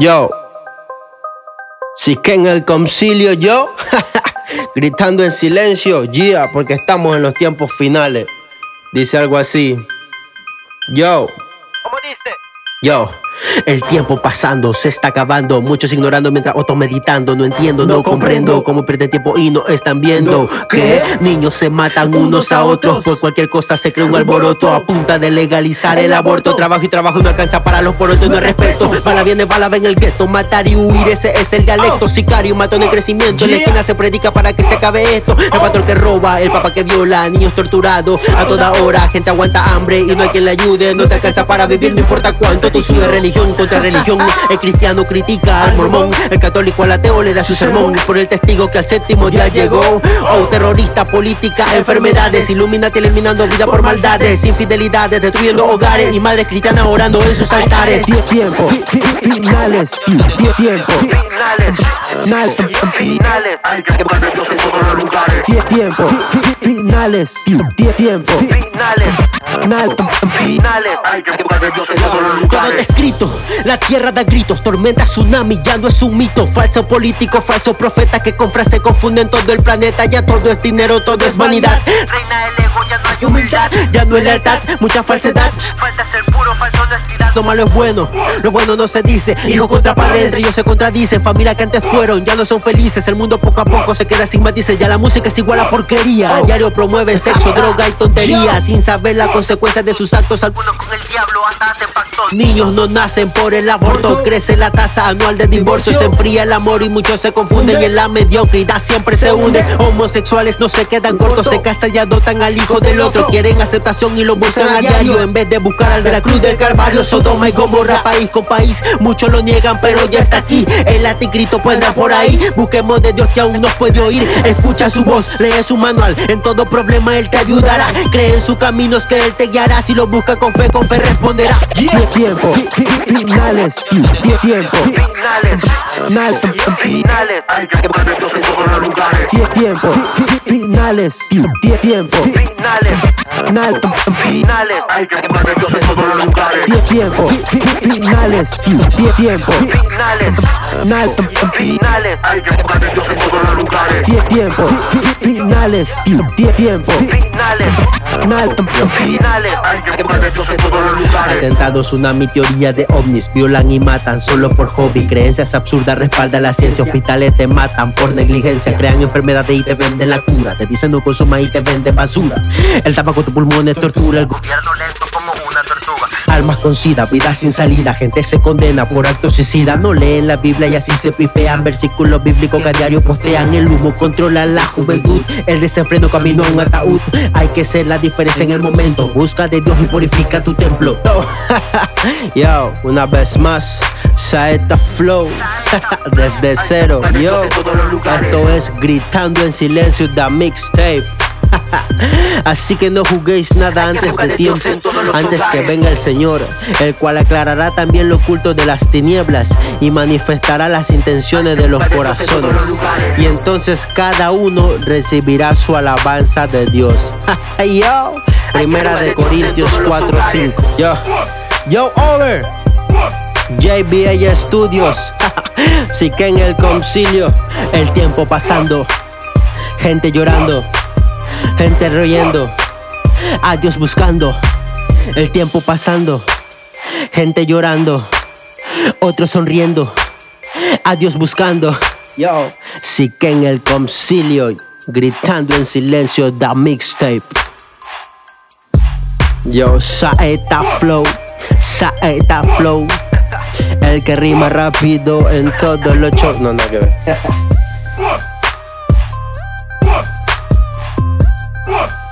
Yo, si que en el concilio yo, gritando en silencio, yeah, porque estamos en los tiempos finales. Dice algo así. Yo. ¿Cómo dice? Yo. El tiempo pasando, se está acabando. Muchos ignorando mientras otros meditando. No entiendo, no, comprendo cómo pierde tiempo y no están viendo que niños se matan unos a otros. Por cualquier cosa se crea un alboroto a punta de legalizar el aborto. Trabajo y trabajo no alcanza para los porotos, no hay respeto. Bala viene, bala ven el gueto. Matar y huir, ese es el dialecto. Sicario, matón de crecimiento. En la esquina se predica para que se acabe esto. El patrón que roba, el papá que viola, niños torturados a toda hora. Gente aguanta hambre y no hay quien le ayude. No te alcanza para vivir, no importa cuánto. Tú sigues religión contra religión. El cristiano critica al mormón, el católico al ateo le da su sermón. Por el testigo que al séptimo día llegó. Oh, terrorista, política, enfermedades. Illuminati eliminando vida por maldades, infidelidades, destruyendo hogares. Y madres cristianas orando en sus altares. Tiempo, finales, tiempo, finales, finales. Hay que poner Dios en todos los lugares. Tiempo, finales, tiempo, finales, finales. Hay que poner Dios en todos los lugares. Todo escrito, la tierra da gritos, tormenta, tsunami, ya no es un mito. Falso político, falso profeta que con frase confunden todo el planeta. Ya todo es dinero, todo es vanidad. Reina el ego, ya no hay humildad. Ya no es lealtad, mucha falsedad. Falta ser puro, falso honestidad. Lo malo es bueno, lo bueno no se dice. Hijo contra padre, entre ellos se contradicen. Familia que antes fueron, ya no son felices. El mundo poco a poco se queda sin matices. Ya la música es igual a porquería. A diario promueven sexo, droga y tontería. Sin saber las consecuencias de sus actos. Algunos con el diablo hasta hacen pactos. Niños no nacen por el aborto, crece la tasa anual de divorcio, se enfría el amor y muchos se confunden y en la mediocridad siempre se hunde. Homosexuales no se quedan cortos, se casan y adoptan al hijo del otro, quieren aceptación y lo buscan a diario en vez de buscar al de la cruz del Calvario. Sodoma y Gomorra, país con país, muchos lo niegan pero ya está aquí. El anticristo puede por ahí, busquemos de Dios que aún nos puede oír. Escucha su voz, lee su manual, en todo problema él te ayudará. Cree en sus caminos que él te guiará, si lo busca con fe, con fe responderá. tiempo, finales, tiempo, Finales, finales. Hay que poner Dios en todos los lugares. tiempo, finales, tiempo, Finales, finales. Hay que poner Dios en todos los lugares. tiempo, finales, tiempo, Finales, finales. Hay que poner en todos los lugares. tiempo, finales, tiempo, Finales, finales. Hay que en todos los lugares. Teoría de ovnis, violan y matan solo por hobby. Creencias absurdas, respalda la ciencia. Hospitales te matan por negligencia, crean enfermedades y te venden la cura. Te dicen no consuma y te venden basura. El tabaco, tu pulmones, tortura. El Gobierno lento. Almas con sida, vida sin salida, gente se condena por actos suicida. No leen la Biblia y así se pifean versículos bíblicos que a diario postean. El humo controla la juventud, el desenfreno camino a un ataúd. Hay que ser la diferencia en el momento. Busca de Dios y purifica tu templo. Yo, una vez más, Saeta Flow, desde cero. Yo, esto es gritando en silencio, da mixtape. Así que no juguéis nada antes de tiempo, antes que venga el Señor, el cual aclarará también lo oculto de las tinieblas y manifestará las intenciones de los corazones. Y entonces cada uno recibirá su alabanza de Dios. Yo, Primera de Corintios 4:5. Yo, yo, over. JBA Studios. Sí que en el concilio, el tiempo pasando, gente llorando gente riendo, a Dios buscando, el tiempo pasando, gente llorando, otros sonriendo, a Dios buscando. Yo, sí que en el concilio, gritando en silencio, da mixtape. Yo, Saeta Flow, Saeta Flow, el que rima rápido en todos los shows. No, nada que ver. Fuck!